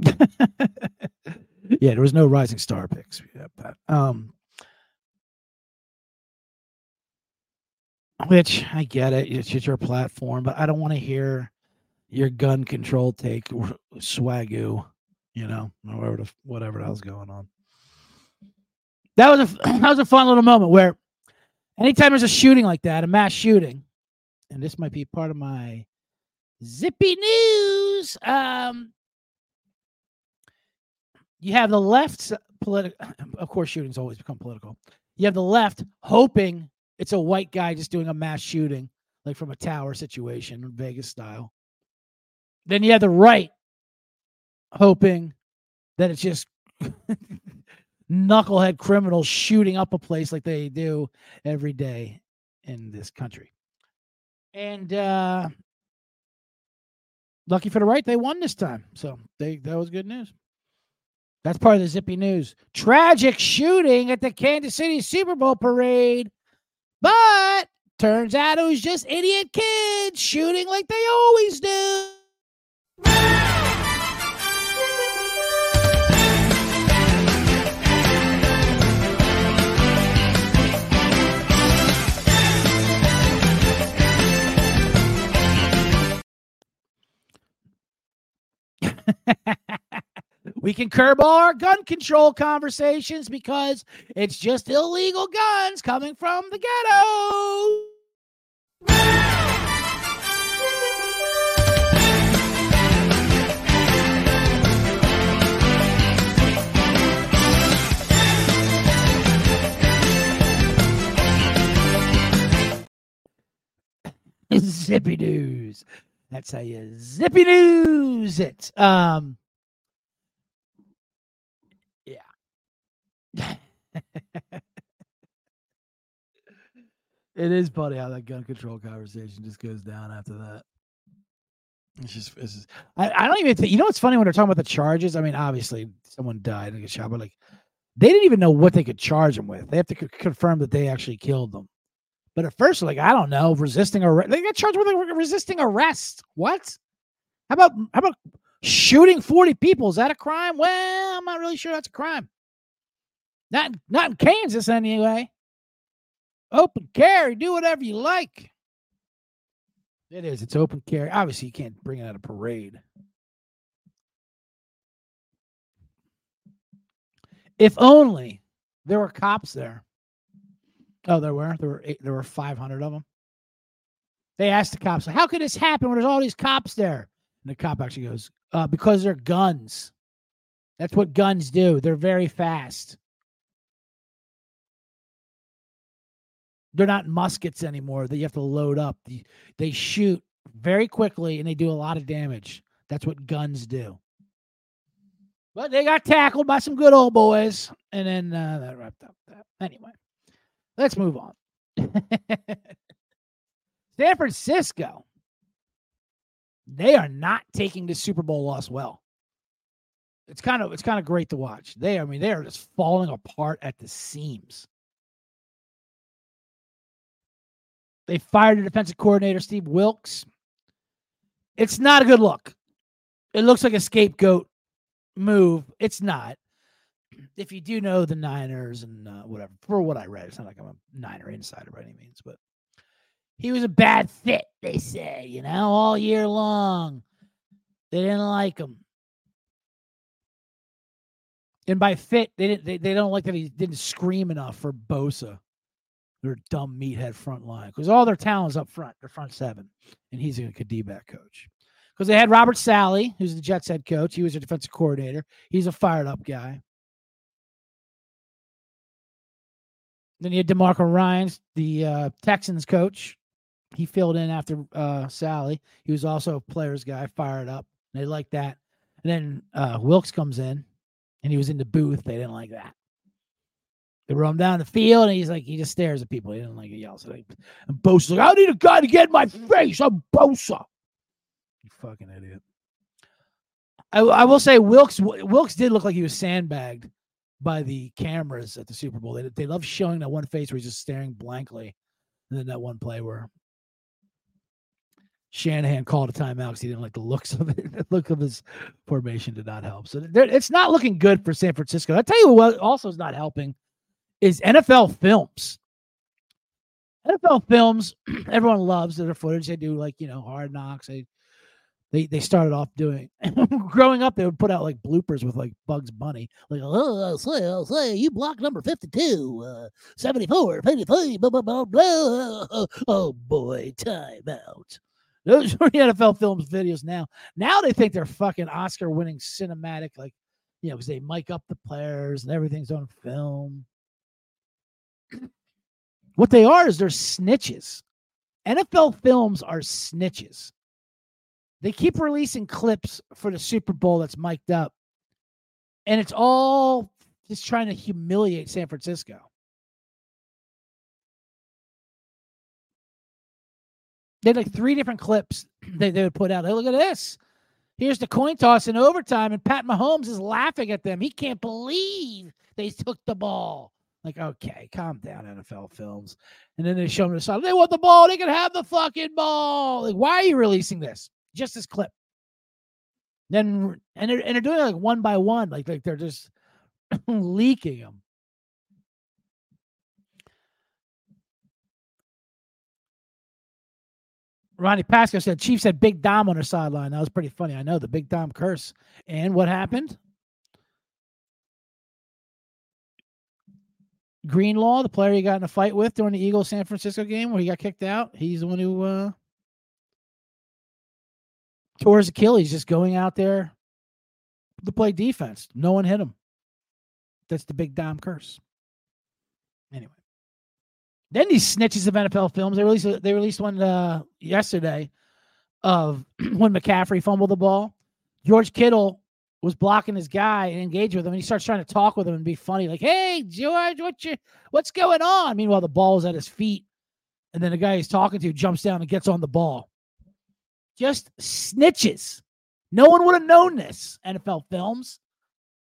yeah, there was no rising star picks. Yeah, but, um, which I get it. It's your platform, but I don't want to hear your gun control take swagoo, you know, whatever the, whatever else going on. That was a that was a fun little moment where anytime there's a shooting like that, a mass shooting, and this might be part of my zippy news. Um, you have the left political, of course, shootings always become political. You have the left hoping it's a white guy just doing a mass shooting, like from a tower situation, Vegas style. Then you have the right hoping that it's just knucklehead criminals shooting up a place like they do every day in this country. And uh lucky for the right, they won this time. So they that was good news. That's part of the zippy news. Tragic shooting at the Kansas City Super Bowl parade. But turns out it was just idiot kids shooting like they always do. we can curb all our gun control conversations because it's just illegal guns coming from the ghetto. Zippy news. That's how you zippy news it. Um, it is funny how that gun control conversation just goes down after that. It's just, it's just I, I don't even think, you know, what's funny when they're talking about the charges. I mean, obviously, someone died and get shot, but like, they didn't even know what they could charge them with. They have to c- confirm that they actually killed them. But at first, like I don't know, resisting arrest. They got charged with like, resisting arrest. What? How about how about shooting forty people? Is that a crime? Well, I'm not really sure that's a crime. Not not in Kansas anyway. Open carry, do whatever you like. It is. It's open carry. Obviously, you can't bring it at a parade. If only there were cops there. Oh, there were. There were eight, there were 500 of them. They asked the cops, "How could this happen when there's all these cops there?" And the cop actually goes, uh, "Because they're guns. That's what guns do. They're very fast. They're not muskets anymore that you have to load up. They, shoot very quickly and they do a lot of damage. That's what guns do." But they got tackled by some good old boys, and then uh, that wrapped up that. Anyway. Let's move on. San Francisco. They are not taking the Super Bowl loss well. It's kind of it's kind of great to watch. They, I mean, they are just falling apart at the seams. They fired the defensive coordinator, Steve Wilks. It's not a good look. It looks like a scapegoat move. It's not if you do know the Niners and uh, whatever, for what I read, it's not like I'm a Niner insider by any means, but he was a bad fit, they say, you know, all year long. They didn't like him. And by fit, they didn't they, they don't like that he didn't scream enough for Bosa. Their dumb meathead front line. Because all their talents up front, their front seven. And he's a back coach. Because they had Robert Saleh, who's the Jets head coach. He was a defensive coordinator. He's a fired up guy. Then you had DeMeco Ryans, the uh, Texans coach. He filled in after uh, Saleh. He was also a player's guy, fired up. They liked that. And then uh, Wilks comes in, and he was in the booth. They didn't like that. They roam down the field, and he's like, he just stares at people. He didn't like it, yells. And Bosa's like, I need a guy to get in my face. I'm Bosa. You fucking idiot. I, I will say Wilks Wilks did look like he was sandbagged by the cameras at the Super Bowl. They, they love showing that one face where he's just staring blankly. And then that one play where Shanahan called a timeout because he didn't like the looks of it. the look of his formation did not help. So it's not looking good for San Francisco. I tell you what also is not helping is NFL films. NFL films, everyone loves their footage. They do like you know hard knocks. They they they started off doing. growing up, they would put out like bloopers with like Bugs Bunny, like oh, say, oh, say you block number 52, uh, 74, 53, blah blah blah blah. Oh boy, timeout. Those are the NFL films videos now. Now they think they're fucking Oscar winning cinematic, like you know, because they mic up the players and everything's on film. What they are is they're snitches. NFL films are snitches. They keep releasing clips for the Super Bowl that's mic'd up. And it's all just trying to humiliate San Francisco. They had like three different clips they, they would put out. Hey, look at this. Here's the coin toss in overtime, and Pat Mahomes is laughing at them. He can't believe they took the ball. Like, okay, calm down, NFL films. And then they show them the side. They want the ball. They can have the fucking ball. Like, why are you releasing this? Just this clip. Then and they're and they're doing it like one by one, like like they're just leaking them. Ronnie Pasco said Chiefs had Big Dom on their sideline. That was pretty funny. I know the Big Dom curse. And what happened? Greenlaw, the player he got in a fight with during the Eagles San Francisco game where he got kicked out, he's the one who uh, tore his Achilles just going out there to play defense. No one hit him. That's the big Dom curse. Anyway, then these snitches of NFL films. They released they released one uh, yesterday of when McCaffrey fumbled the ball. George Kittle was blocking his guy and engaged with him, and he starts trying to talk with him and be funny, like, "Hey, George, what you, what's going on?" Meanwhile, the ball is at his feet, and then the guy he's talking to jumps down and gets on the ball. Just snitches. No one would have known this. NFL films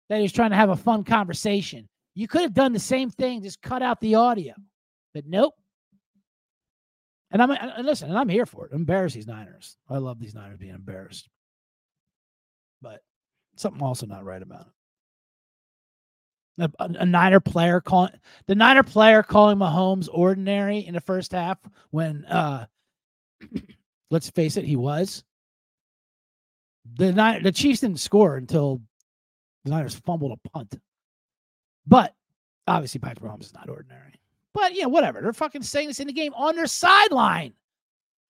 that he's trying to have a fun conversation. You could have done the same thing, just cut out the audio, but nope. And I'm and listen, and I'm here for it. Embarrass these Niners. I love these Niners being embarrassed, but something also not right about it. A, a, Niner player calling the Niner player calling Mahomes ordinary in the first half when uh let's face it, he was. The Niner, the Chiefs didn't score until the Niners fumbled a punt. But obviously Patrick Mahomes is not ordinary. But yeah, whatever. They're fucking saying this in the game on their sideline.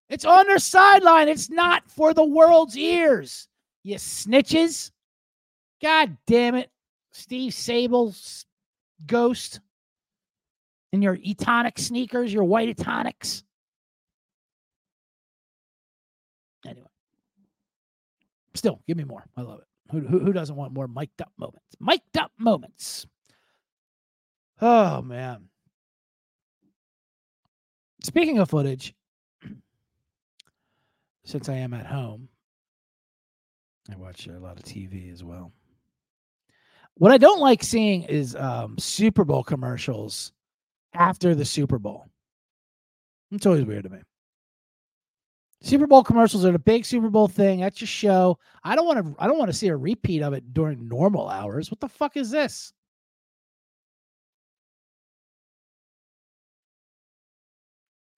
It's on their sideline. It's not for the world's ears. You snitches. God damn it. Steve Sabol's ghost in your Etonic sneakers, your white Etonics. Anyway, still, give me more. I love it. Who, who, who doesn't want more mic'd up moments? Mic'd up moments. Oh, man. Speaking of footage, since I am at home, I watch a lot of TV as well. What I don't like seeing is um, Super Bowl commercials after the Super Bowl. It's always weird to me. Super Bowl commercials are the big Super Bowl thing. That's your show. I don't want to. I don't want to see a repeat of it during normal hours. What the fuck is this?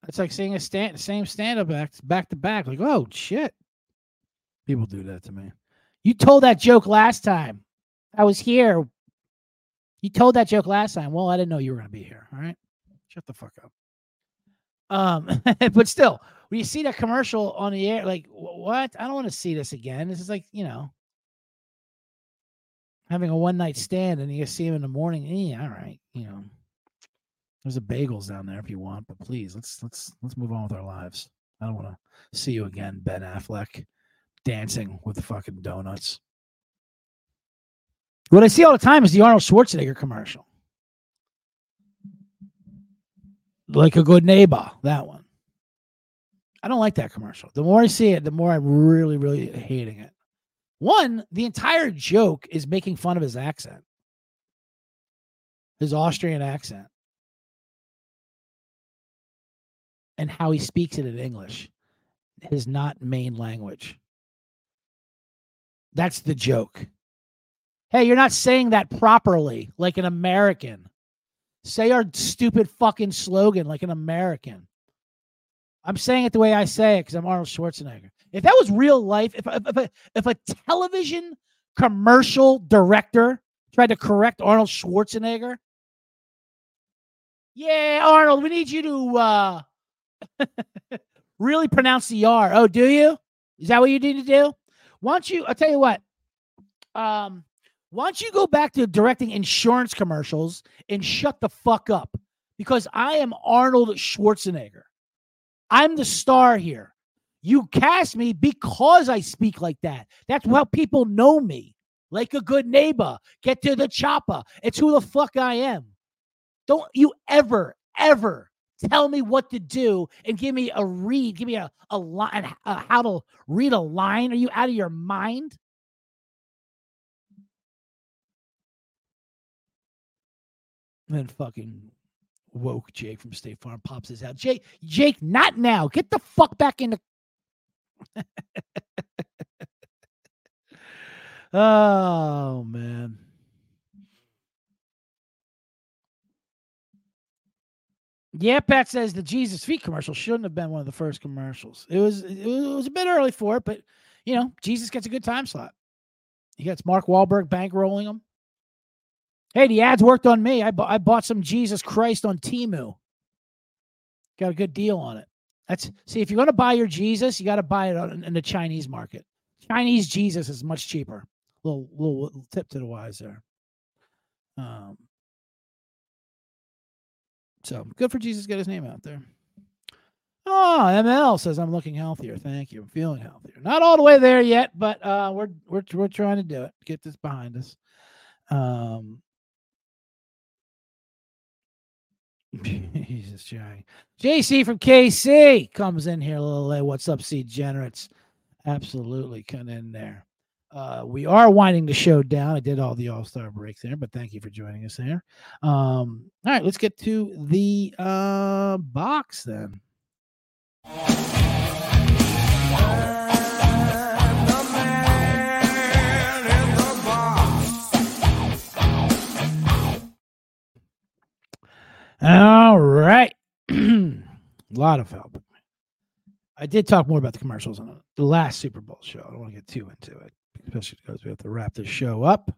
It's like seeing a stand, same stand up act back to back. Like, oh shit, people do that to me. You told that joke last time. I was here. You told that joke last time. Well, I didn't know you were going to be here. All right, shut the fuck up. Um, but still, when you see that commercial on the air, like what? I don't want to see this again. This is like you know having a one night stand, and you see him in the morning. Yeah, all right, you know. There's a bagels down there if you want, but please let's let's let's move on with our lives. I don't want to see you again, Ben Affleck, dancing with fucking donuts. What I see all the time is the Arnold Schwarzenegger commercial. Like a good neighbor, that one. I don't like that commercial. The more I see it, the more I'm really, really hating it. One, the entire joke is making fun of his accent, his Austrian accent, and how he speaks it in English, his not main language. That's the joke. Hey, you're not saying that properly like an American. Say our stupid fucking slogan like an American. I'm saying it the way I say it because I'm Arnold Schwarzenegger. If that was real life, if, if, if, a, if a television commercial director tried to correct Arnold Schwarzenegger, yeah, Arnold, we need you to uh, really pronounce the R. Oh, do you? Is that what you need to do? Why don't you? I'll tell you what. Um, why don't you go back to directing insurance commercials and shut the fuck up? Because I am Arnold Schwarzenegger. I'm the star here. You cast me because I speak like that. That's how people know me. Like a good neighbor. Get to the chopper. It's who the fuck I am. Don't you ever, ever tell me what to do and give me a read, give me a, a line, uh, how to read a line. Are you out of your mind? Then fucking woke Jake from State Farm pops his out. Jake, Jake, not now. Get the fuck back in the. oh man. Yeah, Pat says the Jesus Feet commercial shouldn't have been one of the first commercials. It was it was a bit early for it, but you know, Jesus gets a good time slot. He gets Mark Wahlberg bankrolling him. Hey, the ads worked on me. I, bu- I bought some Jesus Christ on Temu. Got a good deal on it. That's see, if you're going to buy your Jesus, you got to buy it on, in the Chinese market. Chinese Jesus is much cheaper. Little, little little tip to the wise there. Um, so good for Jesus get his name out there. Oh, ML says I'm looking healthier. Thank you. I'm feeling healthier. Not all the way there yet, but uh, we're we're we're trying to do it. Get this behind us. Um, Jesus, Jay. JC from KC comes in here a little late. What's up, C Generates? Absolutely, come in there. Uh, we are winding the show down. I did all the All Star break there, but thank you for joining us there. Um, all right, let's get to the uh, box then. All right. a lot of help. I did talk more about the commercials on the last Super Bowl show. I don't want to get too into it, especially because we have to wrap this show up.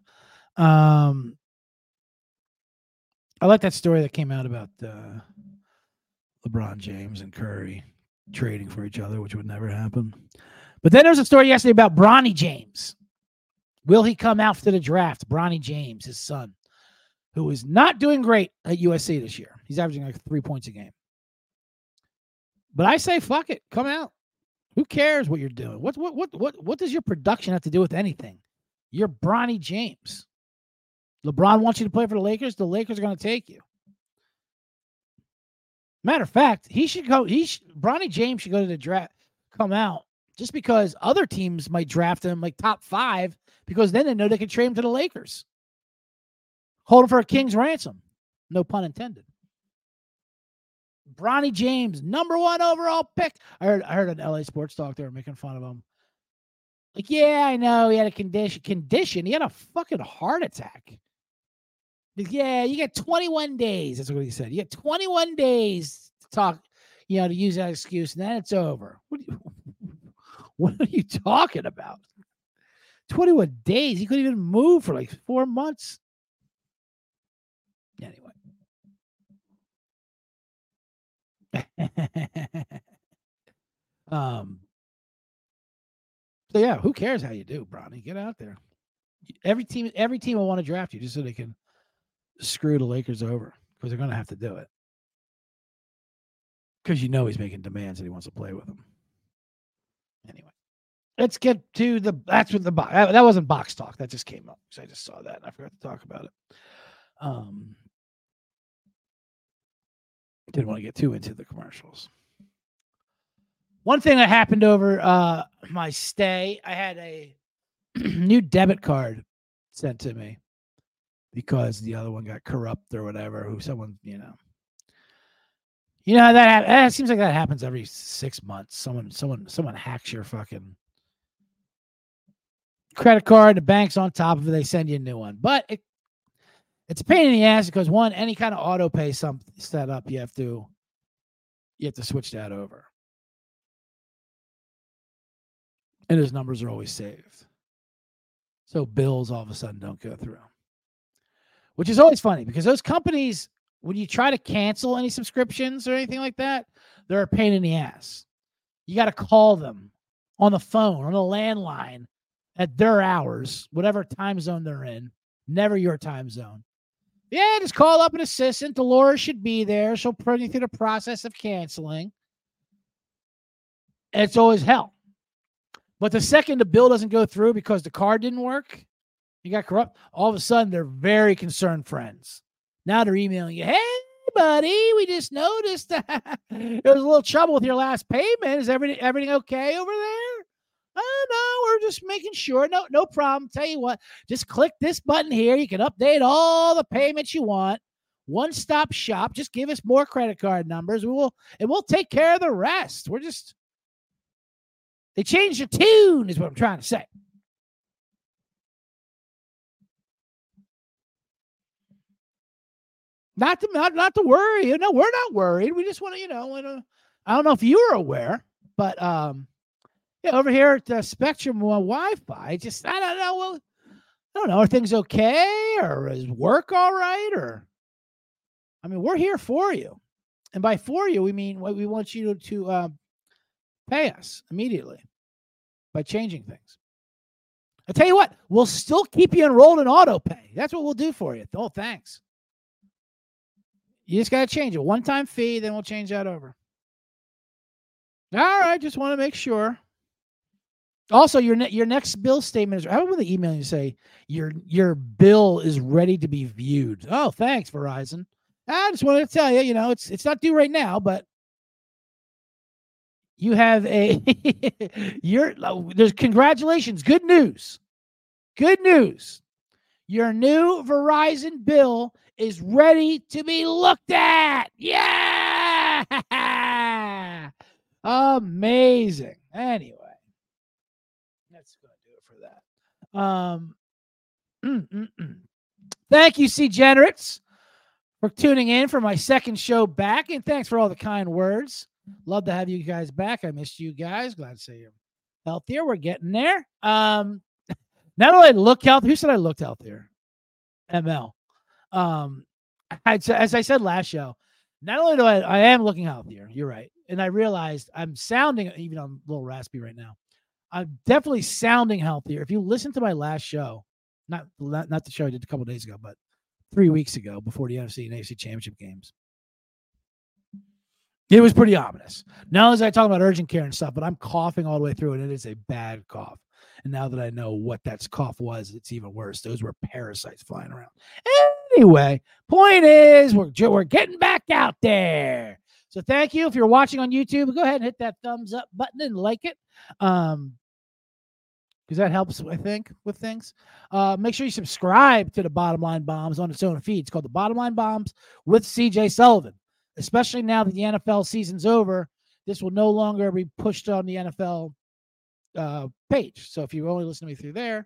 Um, I like that story that came out about uh, LeBron James and Curry trading for each other, which would never happen. But then there was a story yesterday about Bronny James. Will he come to the draft? Bronny James, his son who is not doing great at USC this year. He's averaging like three points a game. But I say, fuck it, come out. Who cares what you're doing? What what what what what does your production have to do with anything? You're Bronny James. LeBron wants you to play for the Lakers. The Lakers are going to take you. Matter of fact, he should go. He should, Bronny James should go to the draft, come out just because other teams might draft him like top five because then they know they can trade him to the Lakers. Hold him for a king's ransom. No pun intended. Bronny James, number one overall pick. I heard I heard an LA sports talk they were making fun of him. Like, yeah, I know he had a condition. Condition. He had a fucking heart attack. Like, yeah, you get 21 days. That's what he said. You get 21 days to talk, you know, to use that excuse, and then it's over. What are you, what are you talking about? 21 days. He couldn't even move for like four months. um. So yeah, who cares how you do, Bronny? Get out there. Every team, every team will want to draft you just so they can screw the Lakers over because they're going to have to do it. Because you know he's making demands and he wants to play with them. Anyway, let's get to the. That's what the box. That wasn't box talk. That just came up because I just saw that and I forgot to talk about it. Um, didn't want to get too into the commercials. One thing that happened over uh, my stay, I had a new debit card sent to me because the other one got corrupt or whatever. Who someone, you know, you know that that seems like that happens every six months. Someone, someone, someone hacks your fucking credit card. The bank's on top of it. They send you a new one, but it it's a pain in the ass because one, any kind of auto pay some set up, you have to you have to switch that over. and his numbers are always saved. So bills all of a sudden don't go through. Which is always funny because those companies, when you try to cancel any subscriptions or anything like that, they're a pain in the ass. You got to call them on the phone, on the landline at their hours, whatever time zone they're in, never your time zone. Yeah, just call up an assistant. Dolores should be there. She'll put you through the process of canceling. It's always hell. But the second the bill doesn't go through because the card didn't work, you got corrupt, all of a sudden they're very concerned friends. Now they're emailing you, hey, buddy, we just noticed that there was a little trouble with your last payment. Is everything everything okay over there? Oh no, we're just making sure. No, no problem. Tell you what, just click this button here. You can update all the payments you want. One stop shop. Just give us more credit card numbers. We will and we'll take care of the rest. We're just they changed the tune, is what I'm trying to say. Not to not, not to worry. Know, we're not worried. We just want to, you know, I don't know if you are aware, but um yeah, over here at the Spectrum Wi-Fi, just I don't know. Well, I don't know. Are things okay, or is work all right? Or I mean, we're here for you, and by for you, we mean we want you to, to um, pay us immediately by changing things. I tell you what, we'll still keep you enrolled in auto pay. That's what we'll do for you. Oh, thanks. You just got to change it. One time fee, then we'll change that over. All right, just want to make sure. Also, your ne- your next bill statement is. How about the email you say your your bill is ready to be viewed? Oh, thanks, Verizon. I just wanted to tell you, you know, it's it's not due right now, but you have a your oh, there's congratulations, good news, good news. Your new Verizon bill is ready to be looked at. Yeah, amazing. Anyway. Um, mm, mm, mm. Thank you, C. Generates, for tuning in for my second show back. And thanks for all the kind words. Love to have you guys back. I missed you guys. Glad to see you healthier. We're getting there. Um, not only look healthy, who said I looked healthier? ML. Um, I, as I said last show, not only do I, I am looking healthier, you're right. And I realized I'm sounding, even I'm a little raspy right now. I'm definitely sounding healthier. If you listen to my last show, not not the show I did a couple days ago, but three weeks ago before the NFC and AFC championship games, it was pretty ominous. Now as I talk about urgent care and stuff, but I'm coughing all the way through, and it is a bad cough. And now that I know what that cough was, it's even worse. Those were parasites flying around. Anyway, point is, we're we're getting back out there. So thank you if you're watching on YouTube. Go ahead and hit that thumbs up button and like it. Um, because that helps, I think, with things. Uh, make sure you subscribe to the Bottom Line Bombs on its own feed. It's called the Bottom Line Bombs with CJ Sullivan. Especially now that the NFL season's over, this will no longer be pushed on the NFL uh, page. So if you only listen to me through there,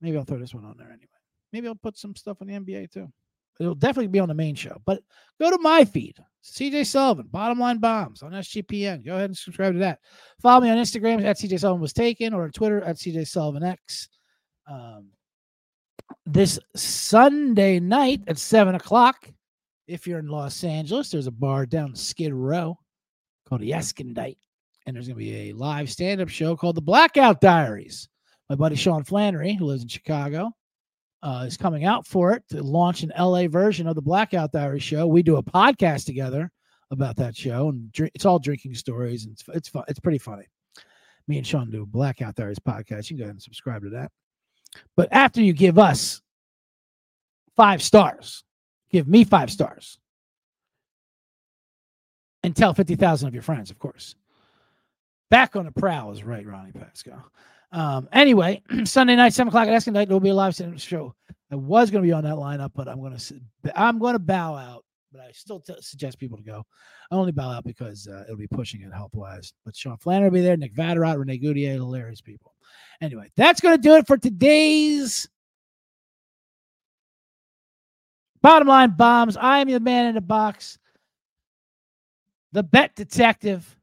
maybe I'll throw this one on there anyway. Maybe I'll put some stuff on the NBA too. It'll definitely be on the main show. But go to my feed, CJ Sullivan, Bottom Line Bombs on SGPN. Go ahead and subscribe to that. Follow me on Instagram at CJ Sullivan was taken or on Twitter at CJ Sullivan X. Um, this Sunday night at seven o'clock, if you're in Los Angeles, there's a bar down Skid Row called the Escondite, and there's going to be a live stand-up show called the Blackout Diaries. My buddy Sean Flannery, who lives in Chicago, uh, is coming out for it to launch an LA version of the Blackout Diary show. We do a podcast together about that show, and drink, it's all drinking stories, and it's it's fun. It's pretty funny. Me and Sean do a Blackout Diaries podcast. You can go ahead and subscribe to that. But after you give us five stars, give me five stars, and tell fifty thousand of your friends, of course. Back on the prowl is right, Ronnie Pascal. Um, anyway, Sunday night, seven o'clock at Escondite, there will be a live show. I was going to be on that lineup, but I'm going to I'm going to bow out. But I still t- suggest people to go. I only bow out because uh, it'll be pushing it health wise. But Sean Flannery will be there, Nick Vatterott, Renee Goudier, hilarious people. Anyway, that's going to do it for today's bottom line bombs. I am the man in the box, the bet detective.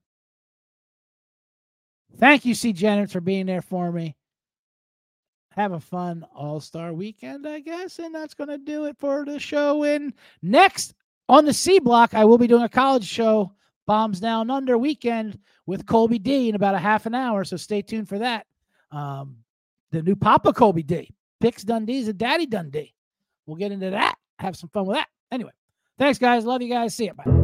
Thank you, C. Janet, for being there for me. Have a fun All Star weekend, I guess. And that's going to do it for the show. And next on the C block, I will be doing a college show, Bombs Down Under weekend with Colby D in about a half an hour. So stay tuned for that. Um, the new Papa Colby D. Picks Dundee's a Daddy Dundee. We'll get into that. Have some fun with that. Anyway, thanks, guys. Love you guys. See you. Bye.